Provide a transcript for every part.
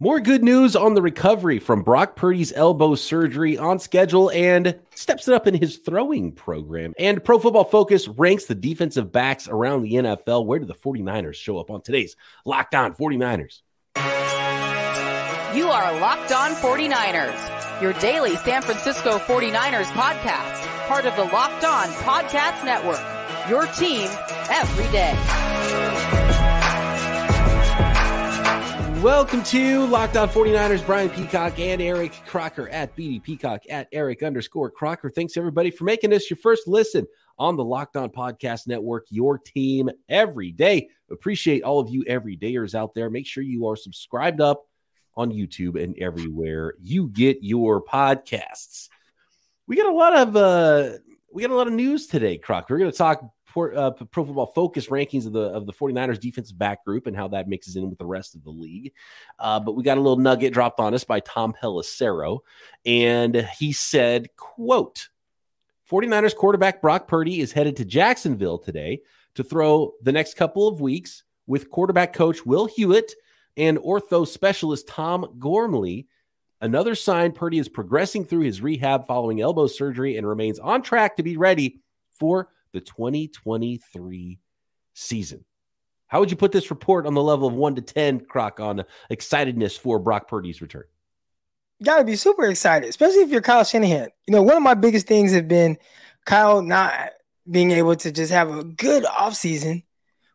More good news on the recovery from Brock Purdy's elbow surgery on schedule and steps it up in his throwing program. And Pro Football Focus ranks the defensive backs around the NFL. Where do the 49ers show up on today's Locked On 49ers? You are Locked On 49ers, your daily San Francisco 49ers podcast, part of the Locked On Podcast Network. Your team every day. Welcome to Locked On 49ers. Brian Peacock and Eric Crocker at BD Peacock at Eric underscore Crocker. Thanks everybody for making this your first listen on the Locked On Podcast Network, your team every day. Appreciate all of you everydayers out there. Make sure you are subscribed up on YouTube and everywhere you get your podcasts. We got a lot of uh we got a lot of news today, Croc. We're going to talk uh, Pro Football Focus rankings of the of the 49ers defensive back group and how that mixes in with the rest of the league. Uh, but we got a little nugget dropped on us by Tom Pelissero, and he said, "quote 49ers quarterback Brock Purdy is headed to Jacksonville today to throw the next couple of weeks with quarterback coach Will Hewitt and ortho specialist Tom Gormley." Another sign Purdy is progressing through his rehab following elbow surgery and remains on track to be ready for the 2023 season. How would you put this report on the level of one to 10, Croc, on excitedness for Brock Purdy's return? You got to be super excited, especially if you're Kyle Shanahan. You know, one of my biggest things have been Kyle not being able to just have a good offseason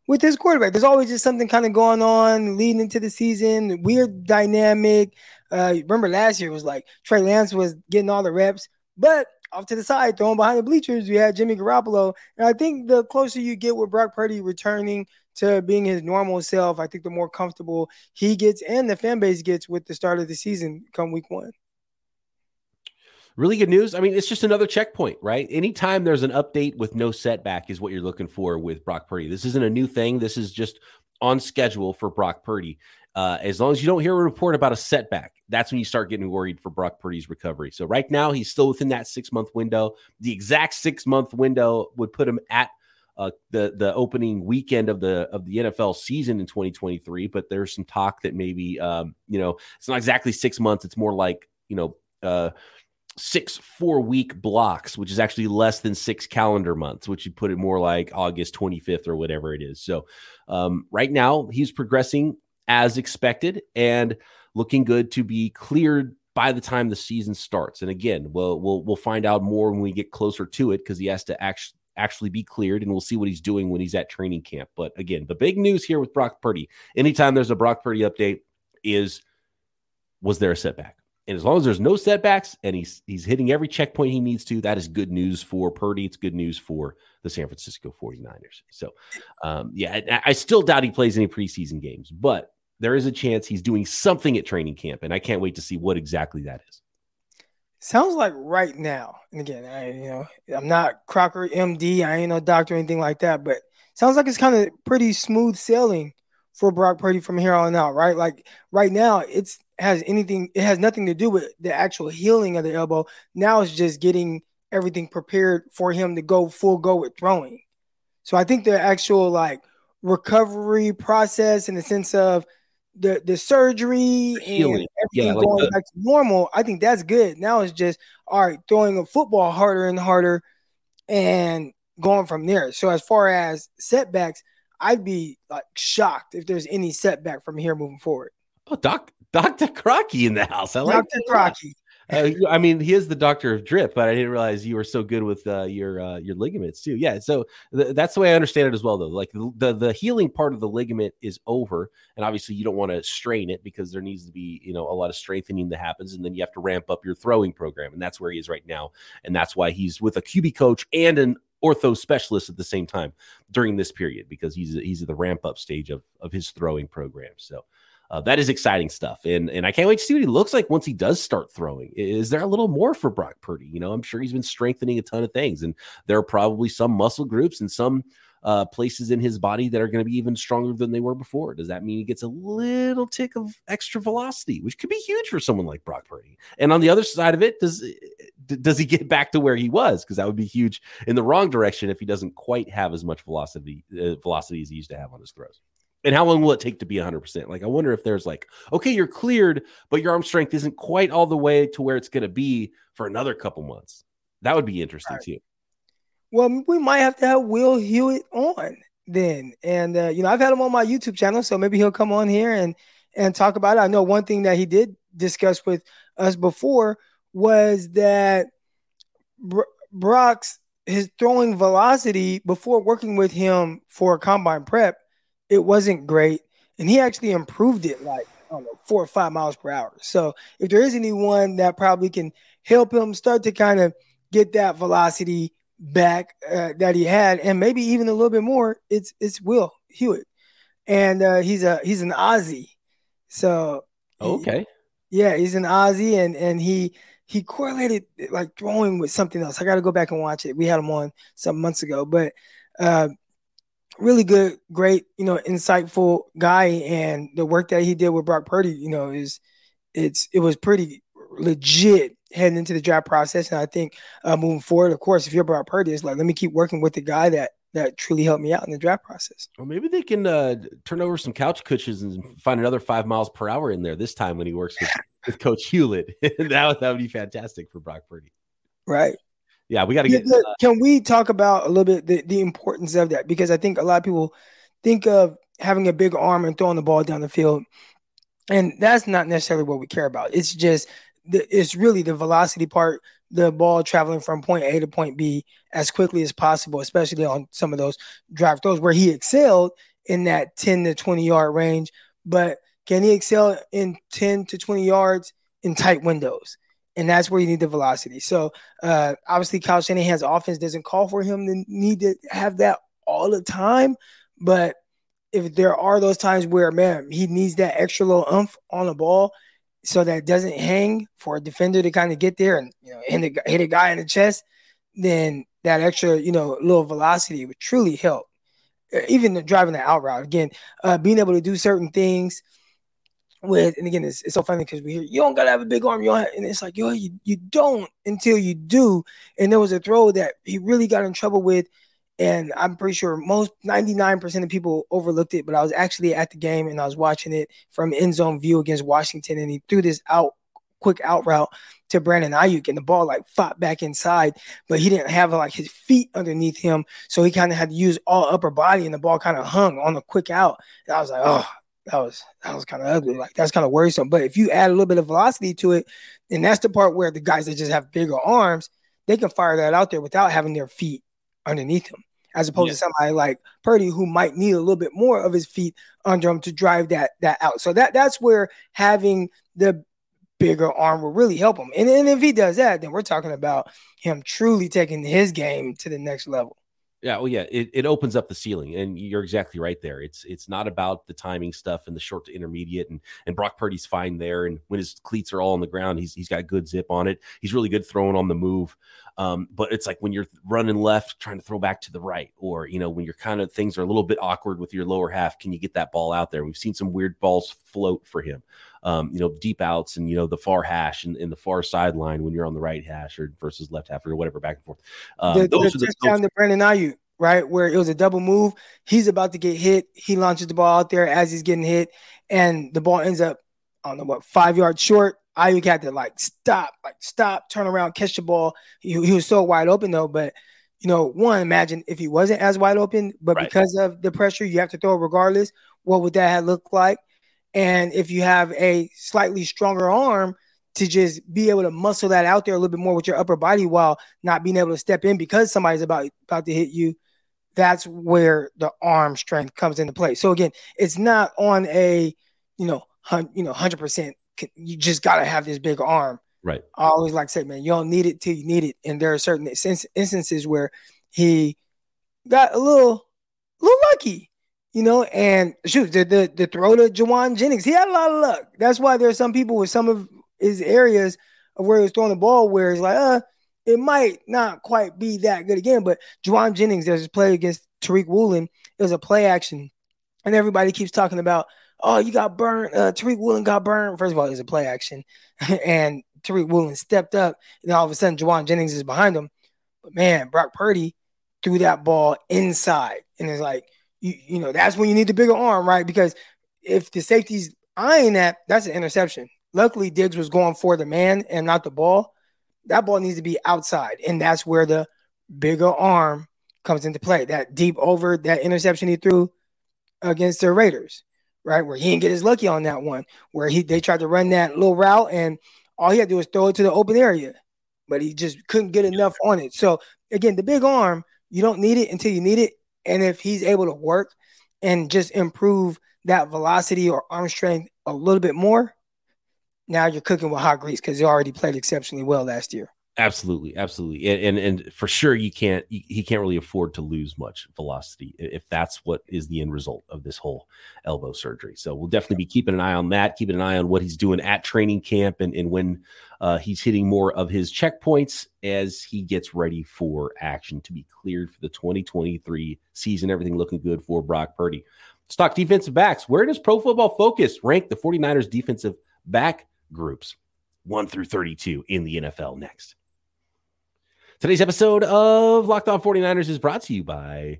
with his quarterback. There's always just something kind of going on leading into the season, weird dynamic. Uh, remember last year was like Trey Lance was getting all the reps, but off to the side, throwing behind the bleachers, we had Jimmy Garoppolo. And I think the closer you get with Brock Purdy returning to being his normal self, I think the more comfortable he gets and the fan base gets with the start of the season come week one. Really good news. I mean, it's just another checkpoint, right? Anytime there's an update with no setback is what you're looking for with Brock Purdy. This isn't a new thing. This is just on schedule for Brock Purdy. Uh, as long as you don't hear a report about a setback, that's when you start getting worried for Brock Purdy's recovery. So right now, he's still within that six month window. The exact six month window would put him at uh, the the opening weekend of the of the NFL season in 2023. But there's some talk that maybe um, you know it's not exactly six months. It's more like you know. Uh, six four week blocks, which is actually less than six calendar months, which you put it more like August 25th or whatever it is. So, um, right now, he's progressing as expected and looking good to be cleared by the time the season starts. And again, we'll we'll we'll find out more when we get closer to it because he has to actually actually be cleared and we'll see what he's doing when he's at training camp. But again, the big news here with Brock Purdy, anytime there's a Brock Purdy update, is was there a setback? And as long as there's no setbacks and he's he's hitting every checkpoint he needs to, that is good news for Purdy. It's good news for the San Francisco 49ers. So um, yeah, I, I still doubt he plays any preseason games, but there is a chance he's doing something at training camp, and I can't wait to see what exactly that is. Sounds like right now, and again, I you know I'm not Crocker MD, I ain't no doctor or anything like that, but sounds like it's kind of pretty smooth sailing for Brock Purdy from here on out, right? Like right now, it's has anything, it has nothing to do with the actual healing of the elbow. Now it's just getting everything prepared for him to go full go with throwing. So I think the actual like recovery process in the sense of the the surgery and everything yeah, like going the, back to normal, I think that's good. Now it's just all right, throwing a football harder and harder and going from there. So as far as setbacks, I'd be like shocked if there's any setback from here moving forward. Oh, Doc Dr. Crocky in the house. I like Dr. Crocky. Uh, I mean, he is the doctor of drip, but I didn't realize you were so good with uh, your uh, your ligaments too. Yeah, so th- that's the way I understand it as well, though. Like the, the, the healing part of the ligament is over, and obviously you don't want to strain it because there needs to be you know a lot of strengthening that happens, and then you have to ramp up your throwing program, and that's where he is right now, and that's why he's with a QB coach and an ortho specialist at the same time during this period because he's he's at the ramp up stage of of his throwing program. So uh, that is exciting stuff, and and I can't wait to see what he looks like once he does start throwing. Is there a little more for Brock Purdy? You know, I'm sure he's been strengthening a ton of things, and there are probably some muscle groups and some uh, places in his body that are going to be even stronger than they were before. Does that mean he gets a little tick of extra velocity, which could be huge for someone like Brock Purdy? And on the other side of it, does does he get back to where he was? Because that would be huge in the wrong direction if he doesn't quite have as much velocity uh, velocity as he used to have on his throws. And how long will it take to be 100%? Like, I wonder if there's like, okay, you're cleared, but your arm strength isn't quite all the way to where it's going to be for another couple months. That would be interesting right. too. Well, we might have to have Will Hewitt on then. And, uh, you know, I've had him on my YouTube channel, so maybe he'll come on here and, and talk about it. I know one thing that he did discuss with us before was that Brock's his throwing velocity before working with him for a combine prep, it wasn't great, and he actually improved it like I don't know four or five miles per hour. So if there is anyone that probably can help him start to kind of get that velocity back uh, that he had, and maybe even a little bit more, it's it's Will Hewitt, and uh, he's a he's an Aussie, so okay, he, yeah, he's an Aussie, and and he he correlated like throwing with something else. I got to go back and watch it. We had him on some months ago, but uh, really good, great, you know, insightful guy. And the work that he did with Brock Purdy, you know, is it's it was pretty legit heading into the draft process. And I think uh, moving forward, of course, if you're Brock Purdy, it's like let me keep working with the guy that that truly helped me out in the draft process. Well, maybe they can uh, turn over some couch cushions and find another five miles per hour in there this time when he works with, with Coach Hewitt. that, would, that would be fantastic for Brock Purdy. Right. Yeah, we got to get. Uh, can we talk about a little bit the, the importance of that? Because I think a lot of people think of having a big arm and throwing the ball down the field. And that's not necessarily what we care about. It's just, the, it's really the velocity part the ball traveling from point A to point B as quickly as possible, especially on some of those drive throws where he excelled in that 10 to 20 yard range. But can he excel in 10 to 20 yards in tight windows? And that's where you need the velocity. So uh, obviously, Kyle Shanahan's offense doesn't call for him to need to have that all the time. But if there are those times where, man, he needs that extra little umph on the ball, so that doesn't hang for a defender to kind of get there and you know hit a, hit a guy in the chest, then that extra you know little velocity would truly help. Even driving the out route again, uh, being able to do certain things with and again it's, it's so funny because we hear you don't gotta have a big arm you don't have, and it's like yo you, you don't until you do and there was a throw that he really got in trouble with and I'm pretty sure most 99% of people overlooked it, but I was actually at the game and I was watching it from end zone view against Washington, and he threw this out quick out route to Brandon Aiyuk, and the ball like fought back inside, but he didn't have like his feet underneath him, so he kind of had to use all upper body, and the ball kind of hung on the quick out, and I was like, oh. That was that was kind of ugly. Like that's kind of worrisome. But if you add a little bit of velocity to it, and that's the part where the guys that just have bigger arms, they can fire that out there without having their feet underneath them as opposed yeah. to somebody like Purdy who might need a little bit more of his feet under him to drive that that out. So that that's where having the bigger arm will really help him. And, and if he does that, then we're talking about him truly taking his game to the next level. Yeah, well, yeah, it, it opens up the ceiling, and you're exactly right there. It's it's not about the timing stuff and the short to intermediate, and and Brock Purdy's fine there. And when his cleats are all on the ground, he's he's got good zip on it. He's really good throwing on the move. Um, but it's like when you're running left, trying to throw back to the right, or you know when you're kind of things are a little bit awkward with your lower half. Can you get that ball out there? We've seen some weird balls float for him. Um, you know, deep outs and you know the far hash and, and the far sideline when you're on the right hash or versus left half or whatever back and forth. Um, the, those the are the touchdown to Brandon Aiyuk, right, where it was a double move. He's about to get hit. He launches the ball out there as he's getting hit, and the ball ends up I don't know what five yards short. Aiyuk had to like stop, like stop, turn around, catch the ball. He, he was so wide open though, but you know, one, imagine if he wasn't as wide open, but right. because of the pressure, you have to throw regardless. What would that have looked like? And if you have a slightly stronger arm to just be able to muscle that out there a little bit more with your upper body while not being able to step in because somebody's about about to hit you, that's where the arm strength comes into play. So again, it's not on a you know hun- you know hundred percent you just gotta have this big arm. Right. I always like to say, man, you don't need it till you need it. And there are certain instances where he got a little, little lucky, you know. And shoot, the the, the throw to Jauan Jennings, he had a lot of luck. That's why there are some people with some of his areas of where he was throwing the ball where it's like, uh, it might not quite be that good again. But Jauan Jennings, there's a play against Tariq Woolen. It was a play action, and everybody keeps talking about oh, you got burned. Uh, Tariq Woolen got burned. First of all, it was a play action, and Tariq Woolen stepped up, and all of a sudden, Jauan Jennings is behind him. But man, Brock Purdy threw that ball inside, and it's like you, you know, that's when you need the bigger arm, right? Because if the safety's eyeing that, that's an interception. Luckily, Diggs was going for the man and not the ball. That ball needs to be outside, and that's where the bigger arm comes into play. That deep over that interception he threw against the Raiders, right? Where he didn't get his lucky on that one, where he they tried to run that little route and all he had to do was throw it to the open area, but he just couldn't get enough on it. So again, the big arm, you don't need it until you need it. And if he's able to work and just improve that velocity or arm strength a little bit more, now you're cooking with hot grease because he already played exceptionally well last year. Absolutely, absolutely, and, and, and for sure you can't he can't really afford to lose much velocity if that's what is the end result of this whole elbow surgery. So we'll definitely be keeping an eye on that, keeping an eye on what he's doing at training camp, and and when uh, he's hitting more of his checkpoints as he gets ready for action to be cleared for the 2023 season. Everything looking good for Brock Purdy. Stock defensive backs. Where does Pro Football Focus rank the 49ers defensive back groups? 1 through 32 in the NFL next. Today's episode of Locked On 49ers is brought to you by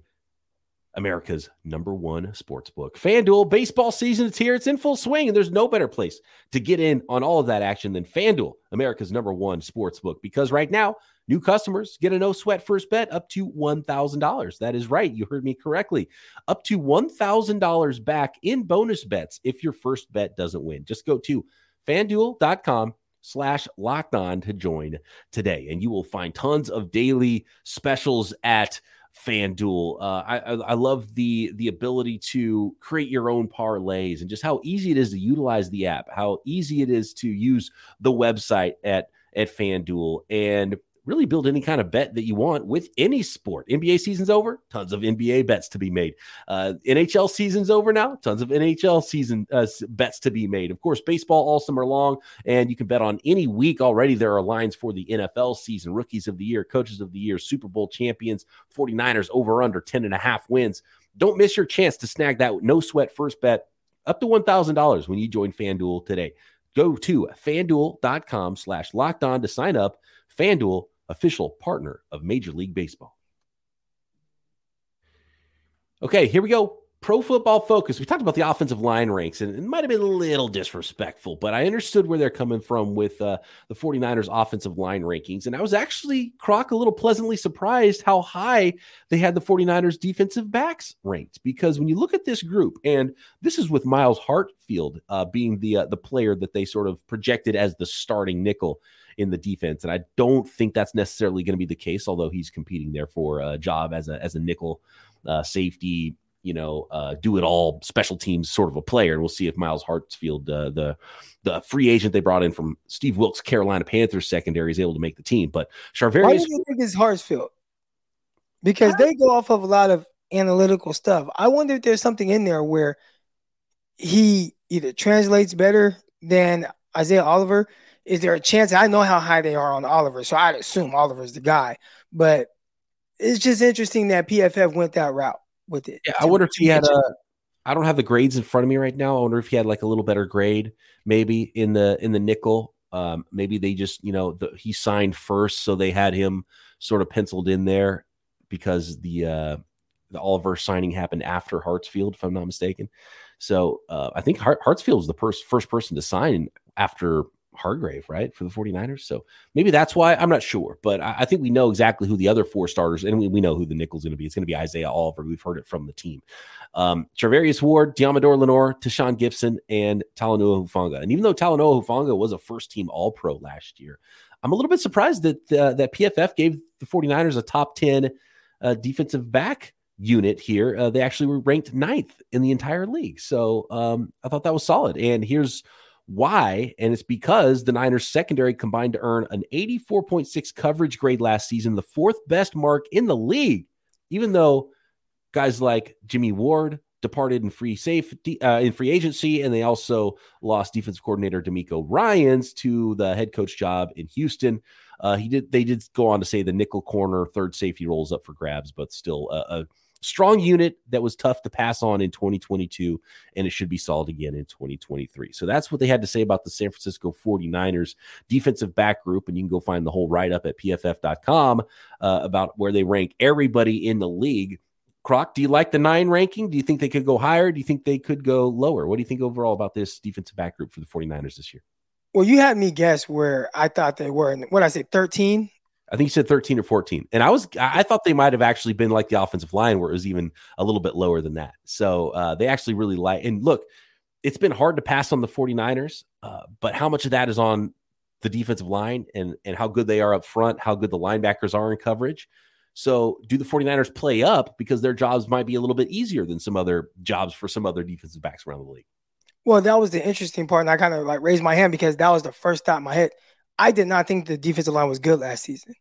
America's number one sports book. FanDuel baseball season is here. It's in full swing, and there's no better place to get in on all of that action than FanDuel, America's number one sports book. Because right now, new customers get a no sweat first bet up to $1,000. That is right. You heard me correctly. Up to $1,000 back in bonus bets if your first bet doesn't win. Just go to fanduel.com slash locked on to join today. And you will find tons of daily specials at FanDuel. Uh, I, I love the the ability to create your own parlays and just how easy it is to utilize the app, how easy it is to use the website at at FanDuel. And really build any kind of bet that you want with any sport. NBA season's over, tons of NBA bets to be made. Uh, NHL season's over now, tons of NHL season uh, bets to be made. Of course, baseball all summer long, and you can bet on any week already. There are lines for the NFL season, rookies of the year, coaches of the year, Super Bowl champions, 49ers over under 10 and a half wins. Don't miss your chance to snag that no sweat first bet up to $1,000 when you join FanDuel today. Go to fanduel.com slash locked on to sign up. FanDuel, official partner of Major League Baseball. Okay, here we go. Pro football focus. We talked about the offensive line ranks, and it might have been a little disrespectful, but I understood where they're coming from with uh, the 49ers offensive line rankings. And I was actually, Croc, a little pleasantly surprised how high they had the 49ers defensive backs ranked. Because when you look at this group, and this is with Myles Hartsfield uh, being the, uh, the player that they sort of projected as the starting nickel in the defense. And I don't think that's necessarily going to be the case, although he's competing there for a job as a as a nickel uh, safety, you know, uh, do it all special teams sort of a player. And we'll see if Myles Hartsfield, uh, the the free agent they brought in from Steve Wilks, Carolina Panthers secondary, is able to make the team. But Charvarius, why do you think it's Hartsfield? Because they go off of a lot of analytical stuff. I wonder if there's something in there where he either translates better than Isaiah Oliver is there a chance? I know how high they are on Oliver, so I'd assume Oliver's the guy. But it's just interesting that PFF went that route with it. Yeah, I wonder if he had a. I don't have the grades in front of me right now. I wonder if he had like a little better grade, maybe in the in the nickel. Um, maybe they just you know the, he signed first, so they had him sort of penciled in there because the uh, the Oliver signing happened after Hartsfield, if I'm not mistaken. So uh, I think Hart, Hartsfield was the pers- first person to sign after Hargrave, right, for the 49ers. So maybe that's why I'm not sure, but I, I think we know exactly who the other four starters, and we, we know who the nickel's going to be. It's going to be Isaiah Oliver. We've heard it from the team. Um, Charvarius Ward, Deommodore Lenoir, Tashaun Gipson, and Talanoa Hufanga. And even though Talanoa Hufanga was a first team All Pro last year, I'm a little bit surprised that uh, that PFF gave the 49ers a top 10 uh, defensive back unit here. Uh, they actually were ranked ninth in the entire league. So um, I thought that was solid. And here's why? And it's because the Niners secondary combined to earn an 84.6 coverage grade last season, the fourth best mark in the league, even though guys like Jimmy Ward departed in free safety uh, in free agency, and they also lost defensive coordinator DeMeco Ryans to the head coach job in Houston. Uh, he did. They did go on to say the nickel corner third safety roles up for grabs, but still a, a strong unit that was tough to pass on in 2022, and it should be solid again in 2023. So that's what they had to say about the San Francisco 49ers defensive back group. And you can go find the whole write up at pff.com uh, about where they rank everybody in the league. Croc, do you like the nine ranking? Do you think they could go higher? Do you think they could go lower? What do you think overall about this defensive back group for the 49ers this year? Well, you had me guess where I thought they were. And what I say, 13? I think you said 13 or 14. And I was I thought they might have actually been like the offensive line where it was even a little bit lower than that. So uh, they actually really like and look, it's been hard to pass on the 49ers, uh, but how much of that is on the defensive line and and how good they are up front, how good the linebackers are in coverage. So, do the 49ers play up because their jobs might be a little bit easier than some other jobs for some other defensive backs around the league? Well, that was the interesting part. And I kind of like raised my hand because that was the first thought in my head. I did not think the defensive line was good last season.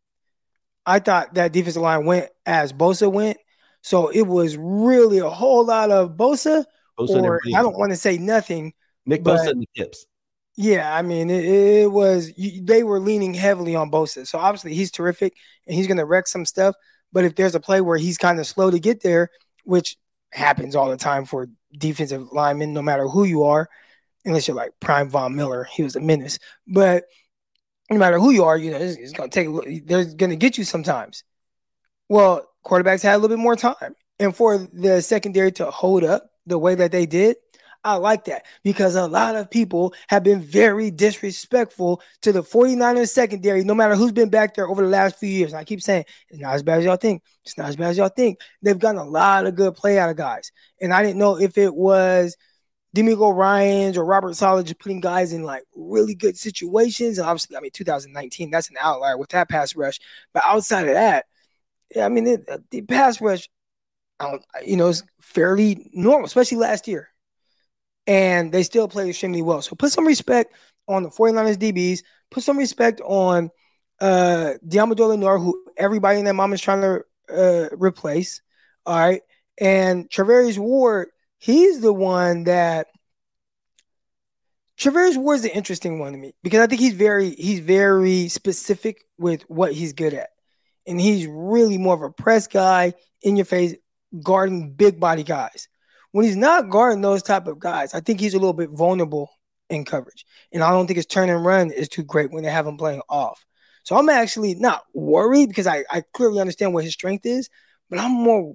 I thought that defensive line went as Bosa went. So it was really a whole lot of Bosa, Bosa or I don't want to say nothing. Nick Bosa and the tips. Yeah, I mean, it, it was you, they were leaning heavily on Bosa. So obviously he's terrific and he's going to wreck some stuff. But if there's a play where he's kind of slow to get there, which happens all the time for defensive linemen, no matter who you are, unless you're like Prime Von Miller, he was a menace. But no matter who you are, you know, it's, it's going to take, they're going to get you sometimes. Well, quarterbacks had a little bit more time. And for the secondary to hold up the way that they did, I like that because a lot of people have been very disrespectful to the 49ers secondary, no matter who's been back there over the last few years. And I keep saying it's not as bad as y'all think. It's not as bad as y'all think. They've gotten a lot of good play out of guys. And I didn't know if it was DeMeco Ryans or Robert just putting guys in like really good situations. And obviously, I mean, 2019, that's an outlier with that pass rush. But outside of that, yeah, I mean, it, the pass rush, you know, is fairly normal, especially last year and they still play extremely well. So put some respect on the 49ers DBs, put some respect on uh Deommodore Lenoir, who everybody in that mom is trying to uh, replace. All right. And Charvarius Ward, he's the one that Charvarius Ward is an interesting one to me because I think he's very he's very specific with what he's good at. And he's really more of a press guy in your face, guarding big body guys. When he's not guarding those type of guys, I think he's a little bit vulnerable in coverage. And I don't think his turn and run is too great when they have him playing off. So I'm actually not worried because I, I clearly understand what his strength is, but I'm more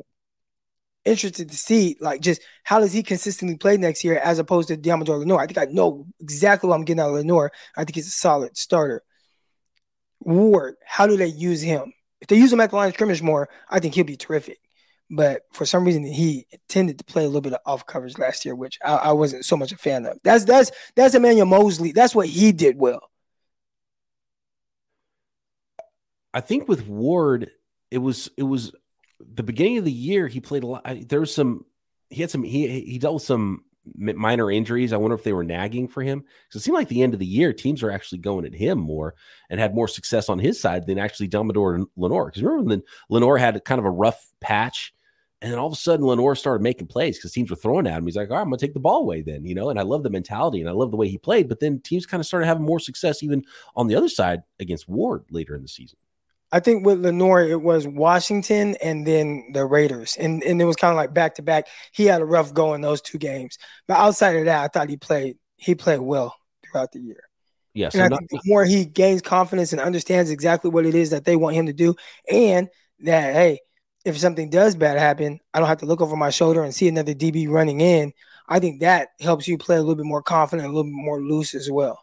interested to see like just how does he consistently play next year as opposed to Deommodore Lenoir. I think I know exactly what I'm getting out of Lenoir. I think he's a solid starter. Ward, how do they use him? If they use him at the line of scrimmage more, I think he'll be terrific but for some reason he tended to play a little bit of off coverage last year, which I, I wasn't so much a fan of. That's that's that's Emmanuel Moseley. That's what he did well. I think with Ward, it was it was the beginning of the year. He played a lot. There was some. He had some. He he dealt with some minor injuries. I wonder if they were nagging for him because it seemed like the end of the year teams are actually going at him more and had more success on his side than actually Deommodore and Lenoir. Because remember when Lenoir had kind of a rough patch and then all of a sudden, Lenoir started making plays because teams were throwing at him. He's like, all right, I'm to take the ball away then, you know? And I love the mentality and I love the way he played. But then teams kind of started having more success even on the other side against Ward later in the season. I think with Lenoir, it was Washington and then the Raiders. And, and it was kind of like back to back. He had a rough go in those two games. But outside of that, I thought he played he played well throughout the year. Yes. Yeah, so and I think the more he gains confidence and understands exactly what it is that they want him to do, and that, hey, if something does bad happen, I don't have to look over my shoulder and see another DB running in. I think that helps you play a little bit more confident, a little bit more loose as well.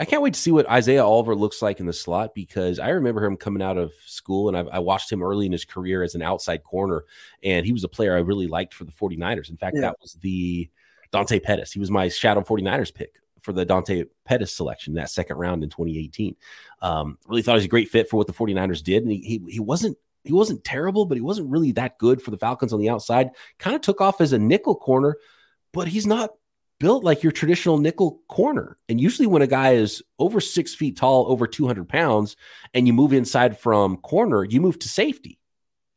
I can't wait to see what Isaiah Oliver looks like in the slot because I remember him coming out of school and I, I watched him early in his career as an outside corner, and he was a player I really liked for the 49ers. In fact, yeah. that was the Dante Pettis. He was my shadow 49ers pick for the Dante Pettis selection that second round in 2018. Um, really thought he was a great fit for what the 49ers did. And he, he, he wasn't he wasn't terrible, but he wasn't really that good for the Falcons on the outside. Kind of took off as a nickel corner, but he's not built like your traditional nickel corner. And usually, when a guy is over six feet tall, over 200 pounds, and you move inside from corner, you move to safety.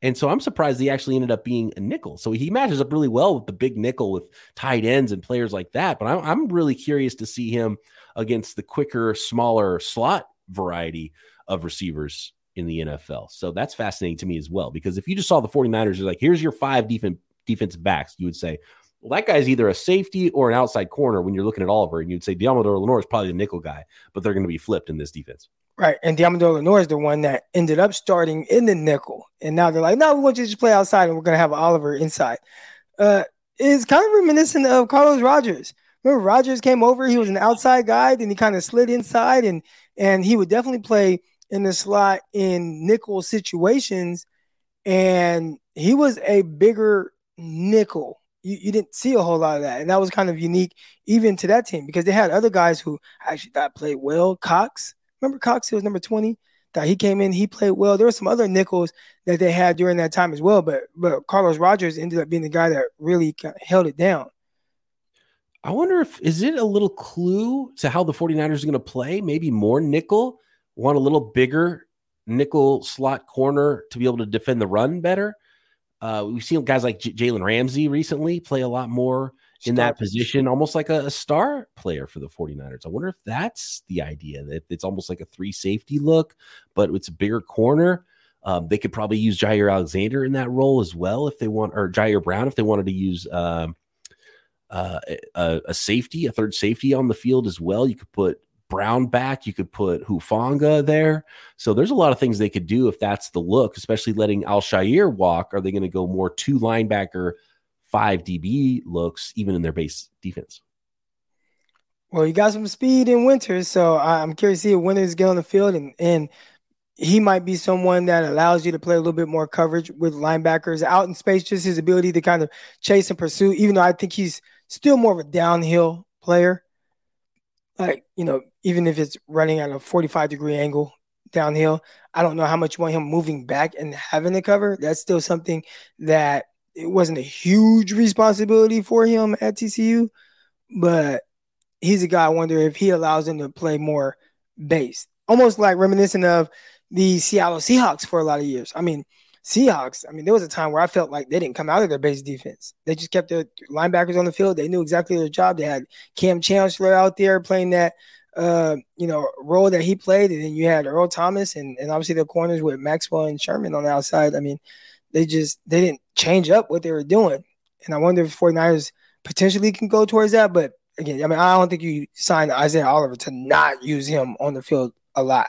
And so I'm surprised he actually ended up being a nickel. So he matches up really well with the big nickel with tight ends and players like that. But I'm, I'm really curious to see him against the quicker, smaller slot variety of receivers in the NFL. So that's fascinating to me as well, because if you just saw the 49ers, you're like, here's your five defense defensive backs, you would say, well, that guy's either a safety or an outside corner when you're looking at Oliver, and you'd say Deommodore Lenoir is probably the nickel guy, but they're going to be flipped in this defense. Right. And Deommodore Lenoir is the one that ended up starting in the nickel. And now they're like, no, we want you to just play outside and we're going to have Oliver inside. Uh, is kind of reminiscent of Carlos Rogers. Remember, Rogers came over, he was an outside guy, then he kind of slid inside and and he would definitely play in the slot in nickel situations. And he was a bigger nickel. You, you didn't see a whole lot of that. And that was kind of unique even to that team because they had other guys who actually thought played well. Cox, remember Cox? He was number 20. That he came in, he played well. There were some other nickels that they had during that time as well, but but Carlos Rogers ended up being the guy that really held it down. I wonder if is it a little clue to how the 49ers are going to play? Maybe more nickel, want a little bigger nickel slot corner to be able to defend the run better. Uh, we've seen guys like J- Jalen Ramsey recently play a lot more in that position, almost like a, a, star player for the 49ers. I wonder if that's the idea that it's almost like a three safety look, but it's a bigger corner. Um, they could probably use Jaire Alexander in that role as well if they want, or Ji'Ayir Brown if they wanted to use um, uh, a, a, safety, a third safety on the field as well. You could put Brown back. You could put Hufanga there. So there's a lot of things they could do if that's the look, especially letting Al-Shaair walk. Are they going to go more two linebacker, five DB looks, even in their base defense? Well, you got some speed in Winter, so I'm curious to see if Winters get on the field and and he might be someone that allows you to play a little bit more coverage with linebackers out in space. Just his ability to kind of chase and pursue, even though I think he's still more of a downhill player like you know even if it's running at a 45 degree angle downhill i don't know how much you want him moving back and having the cover. That's still something that it wasn't a huge responsibility for him at tcu but he's a guy i wonder if he allows him to play more base. Almost like reminiscent of the seattle seahawks for a lot of years. I mean Seahawks, I mean, there was a time where I felt like they didn't come out of their base defense. They just kept their linebackers on the field. They knew exactly their job. They had Kam Chancellor out there playing that, uh, you know, role that he played, and then you had Earl Thomas and, and obviously the corners with Maxwell and Sherman on the outside. I mean, they just they didn't change up what they were doing, and I wonder if 49ers potentially can go towards that. But again, I mean, I don't think you signed Isaiah Oliver to not use him on the field a lot.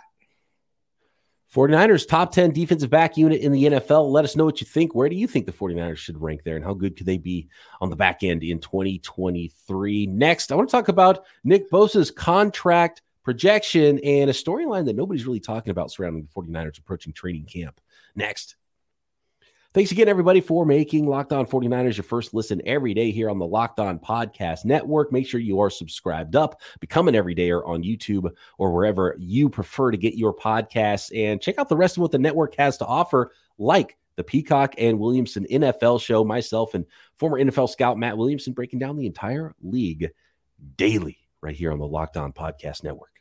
49ers top 10 defensive back unit in the NFL. Let us know what you think. Where do you think the 49ers should rank there and how good could they be on the back end in 2023? Next, I want to talk about Nick Bosa's contract projection and a storyline that nobody's really talking about surrounding the 49ers approaching training camp. Next. Thanks again, everybody, for making Locked On 49ers your first listen every day here on the Locked On Podcast Network. Make sure you are subscribed up, become an everydayer on YouTube or wherever you prefer to get your podcasts, and check out the rest of what the network has to offer, like the Peacock and Williamson NFL show. Myself and former NFL scout Matt Williamson breaking down the entire league daily right here on the Locked On Podcast Network.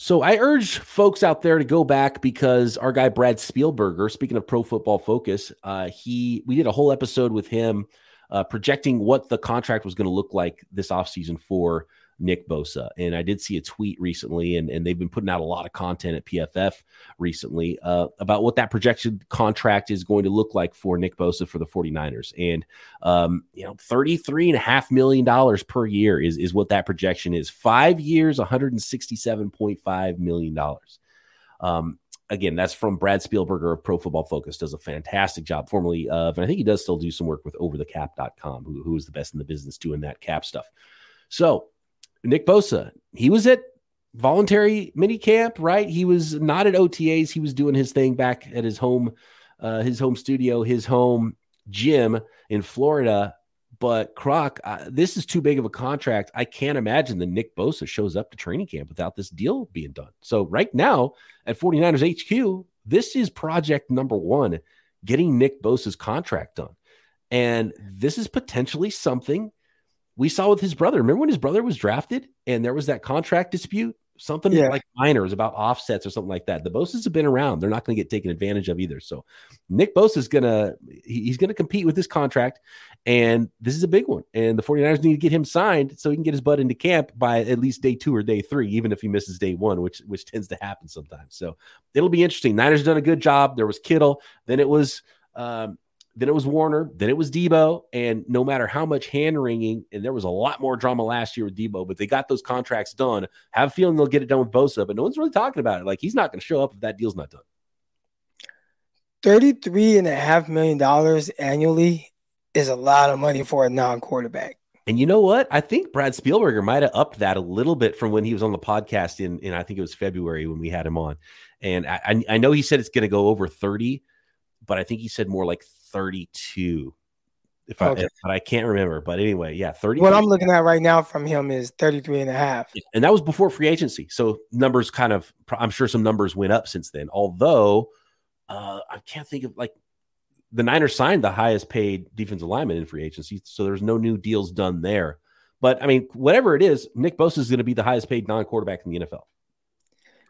So I urge folks out there to go back because our guy Brad Spielberger, speaking of Pro Football Focus, uh, he we did a whole episode with him uh, projecting what the contract was going to look like this offseason for Nick Bosa. And I did see a tweet recently, and, and they've been putting out a lot of content at PFF recently uh, about what that projected contract is going to look like for Nick Bosa for the 49ers. And, um, you know, $33.5 million per year is, is what that projection is. Five years, $167.5 million. Um, again, that's from Brad Spielberger of Pro Football Focus, does a fantastic job, formerly of, and I think he does still do some work with overthecap.com, who, who is the best in the business doing that cap stuff. So Nick Bosa, he was at voluntary mini camp, right? He was not at OTAs. He was doing his thing back at his home, uh, his home studio, his home gym in Florida. But Croc, uh, this is too big of a contract. I can't imagine that Nick Bosa shows up to training camp without this deal being done. So right now at 49ers HQ, this is project number one, getting Nick Bosa's contract done. And this is potentially something we saw with his brother. Remember when his brother was drafted and there was that contract dispute? Something yeah. like minors about offsets or something like that. The Bosa's have been around. They're not going to get taken advantage of either. So Nick Bosa is going to he's going to compete with this contract. And this is a big one. And the 49ers need to get him signed so he can get his butt into camp by at least day two or day three, even if he misses day one, which which tends to happen sometimes. So it'll be interesting. Niners done a good job. There was Kittle. Then it was um, then it was Warner, then it was Debo. and no matter how much hand wringing, and there was a lot more drama last year with Debo, but they got those contracts done. Have a feeling they'll get it done with Bosa, but no one's really talking about it. Like he's not going to show up if that deal's not done. Thirty-three and a half million dollars annually is a lot of money for a non-quarterback. And you know what? I think Brad Spielberger might have upped that a little bit from when he was on the podcast in, in I think it was February when we had him on. And I, I know he said it's going to go over 30, but I think he said more like 32. If I, if, but I can't remember. But anyway, yeah, 30. What I'm looking at right now from him is 33 and a half. And that was before free agency. So numbers kind of, I'm sure some numbers went up since then. Although uh, I can't think of like the Niners signed the highest paid defensive lineman in free agency, so there's no new deals done there. But I mean, whatever it is, Nick Bosa is going to be the highest paid non quarterback in the NFL,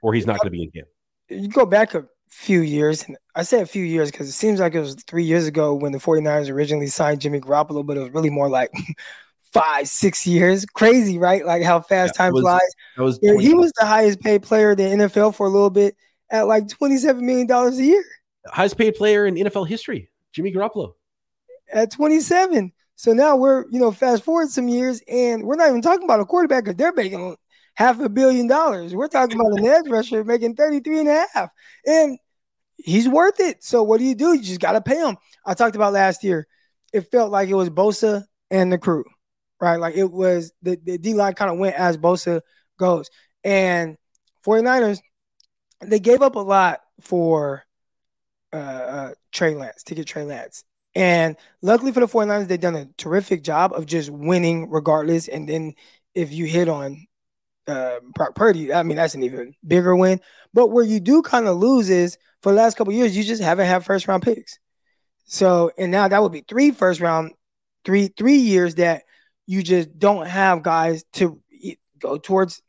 or he's not going to be in again. You go back a few years, and I say a few years because it seems like it was three years ago when the 49ers originally signed Jimmy Garoppolo, but it was really more like five, six years. Crazy, right? Like how fast yeah, time was, flies. Was he was the highest paid player in the NFL for a little bit at like $27 million a year highest paid player in NFL history, Jimmy Garoppolo. At 27. So now we're, you know, fast forward some years and we're not even talking about a quarterback because they're making half a billion dollars. We're talking about an edge rusher making 33 and a half. And he's worth it. So what do you do? You just got to pay him. I talked about last year. It felt like it was Bosa and the crew, right? Like it was the, the D line kind of went as Bosa goes. And 49ers, they gave up a lot for uh, uh, Trey Lance, to get Trey Lance. And luckily for the 49ers, they've done a terrific job of just winning regardless. And then if you hit on uh, Brock Purdy, I mean, that's an even bigger win. But where you do kind of lose is for the last couple years, you just haven't had first round picks. So, and now that would be three first round, three three years that you just don't have guys to go towards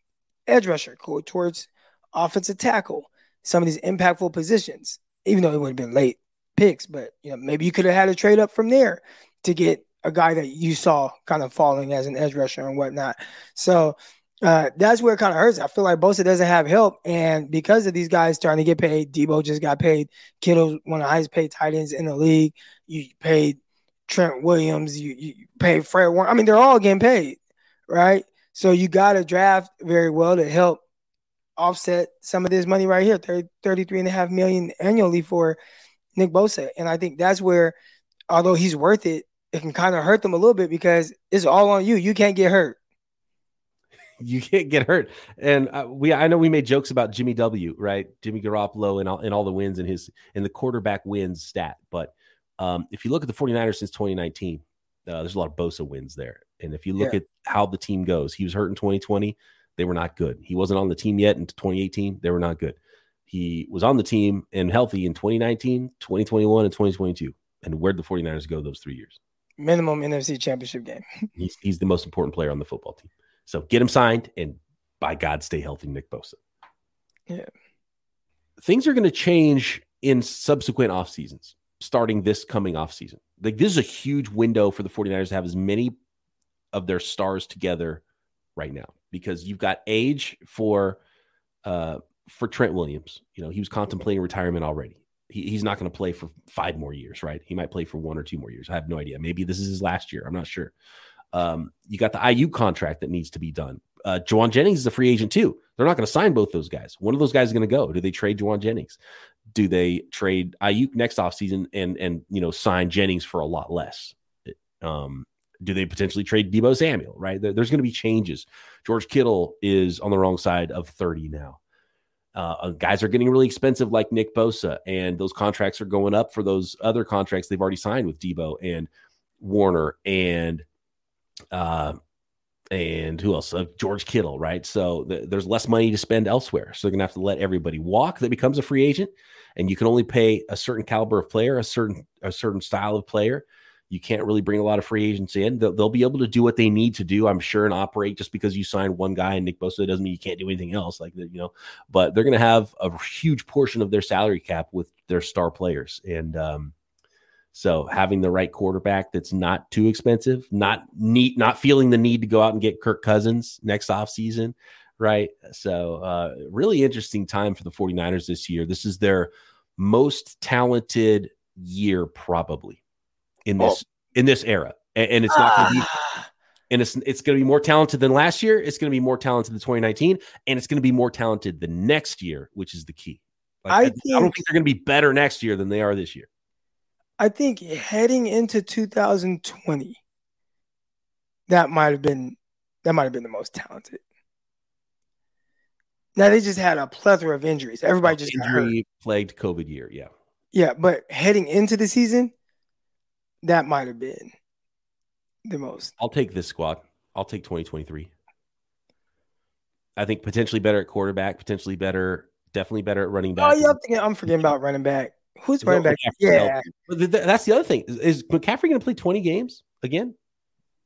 edge rusher, go towards offensive tackle, some of these impactful positions even though it would have been late picks, but you know, maybe you could have had a trade up from there to get a guy that you saw kind of falling as an edge rusher and whatnot. So uh, that's where it kind of hurts. I feel like Bosa doesn't have help, and because of these guys starting to get paid, Debo just got paid. Kittle, one of the highest paid tight ends in the league. You paid Trent Williams. You, you paid Fred Warner. I mean, they're all getting paid, right? So you got to draft very well to help offset some of this money right here 30, 33 and a half million annually for Nick Bosa. And I think that's where, although he's worth it, it can kind of hurt them a little bit because it's all on you. You can't get hurt. You can't get hurt. And uh, we, I know we made jokes about Jimmy W, right? Jimmy Garoppolo and all, and all the wins in his, in the quarterback wins stat. But um, if you look at the 49ers since 2019, uh, there's a lot of Bosa wins there. And if you look yeah. at how the team goes, he was hurt in 2020. They were not good. He wasn't on the team yet in 2018. They were not good. He was on the team and healthy in 2019, 2021, and 2022. And where'd the 49ers go those three years? Minimum NFC championship game. he's, he's the most important player on the football team. So get him signed and by God, stay healthy, Nick Bosa. Yeah. Things are going to change in subsequent off seasons, starting this coming off season. Like this is a huge window for the 49ers to have as many of their stars together right now because you've got age for uh, for Trent Williams. You know, he was contemplating retirement already. He, he's not going to play for five more years, right? He might play for one or two more years. I have no idea. Maybe this is his last year. I'm not sure. Um, you got the Aiyuk contract that needs to be done. Uh, Jauan Jennings is a free agent too. They're not going to sign both those guys. One of those guys is going to go. Do they trade Jauan Jennings? Do they trade Aiyuk next offseason and and you know sign Jennings for a lot less? Um, do they potentially trade Debo Samuel? Right, there's going to be changes. George Kittle is on the wrong side of 30 now. Uh, uh, guys are getting really expensive, like Nick Bosa, and those contracts are going up for those other contracts they've already signed with Debo and Warner and uh, and who else? Uh, George Kittle, right? So th- there's less money to spend elsewhere. So they're gonna have to let everybody walk that becomes a free agent, and you can only pay a certain caliber of player, a certain a certain style of player. You can't really bring a lot of free agents in. They'll, they'll, be able to do what they need to do, I'm sure, and operate. Just because you sign one guy and Nick Bosa doesn't mean you can't do anything else. Like you know, but they're going to have a huge portion of their salary cap with their star players, and um, so having the right quarterback that's not too expensive, not neat, not feeling the need to go out and get Kirk Cousins next off season, right? So uh, really interesting time for the 49ers this year. This is their most talented year probably in this oh. in this era, and, and it's not going to be. Ah. And it's it's going to be more talented than last year. It's going to be more talented than 2019, and it's going to be more talented the next year, which is the key. Like, I, I, think, I don't think they're going to be better next year than they are this year. I think heading into 2020, that might have been that might have been the most talented. Now they just had a plethora of injuries. Everybody just injury plagued COVID year. Yeah. Yeah, but heading into the season, that might have been the most. I'll take this squad. I'll take 2023. I think potentially better at quarterback, potentially better, definitely better at running oh, back. Oh yeah, I'm, thinking, I'm forgetting about running back. Who's running back? Yeah, that's the other thing. Is McCaffrey going to play 20 games again?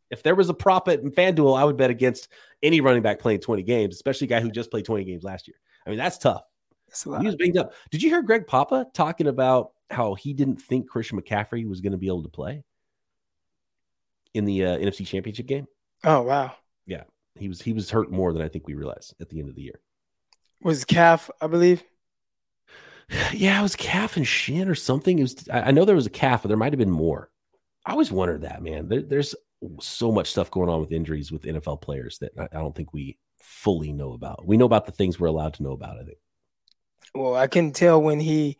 If there was a prop at FanDuel, I would bet against any running back playing 20 games, especially a guy who just played 20 games last year. I mean, that's tough. That's he was banged up. Did you hear Greg Papa talking about how he didn't think Christian McCaffrey was going to be able to play in the uh, NFC Championship game? Oh wow! Yeah, he was he was hurt more than I think we realized at the end of the year. Was calf, I believe. Yeah, it was calf and shin or something. It was. I know there was a calf, but there might have been more. I always wondered that, man. There, there's so much stuff going on with injuries with NFL players that I, I don't think we fully know about. We know about the things we're allowed to know about. I think. Well, I can tell when he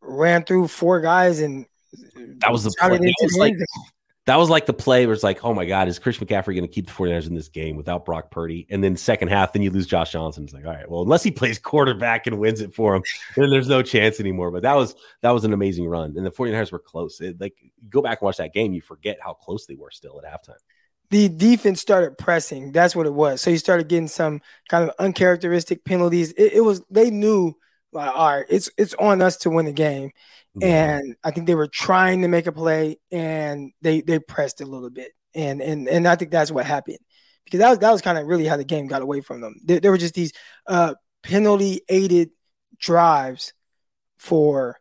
ran through four guys and that was the play. That was, like, that was like the play where it's like, oh my God, is Chris McCaffrey going to keep the 49ers in this game without Brock Purdy? And then second half, then you lose Josh Johnson. It's like, all right, well, unless he plays quarterback and wins it for him, then there's no chance anymore. But that was that was an amazing run. And the 49ers were close. It, like go back and watch that game, you forget how close they were still at halftime the defense started pressing. That's what it was. So you started getting some kind of uncharacteristic penalties. It, it was they knew like, all right, it's it's on us to win the game. And I think they were trying to make a play and they they pressed a little bit. And and and I think that's what happened. Because that was that was kind of really how the game got away from them. There, there were just these uh, penalty aided drives for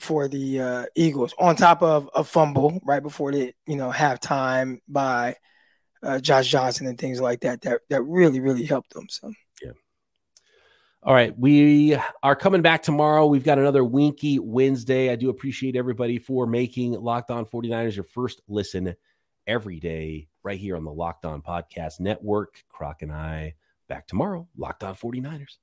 for the uh, Eagles on top of a fumble right before the you know halftime by uh, Josh Johnson and things like that that that really really helped them. So. All right, we are coming back tomorrow. We've got another Winky Wednesday. I do appreciate everybody for making Locked On 49ers your first listen every day right here on the Locked On Podcast Network. Croc and I back tomorrow. Locked On 49ers.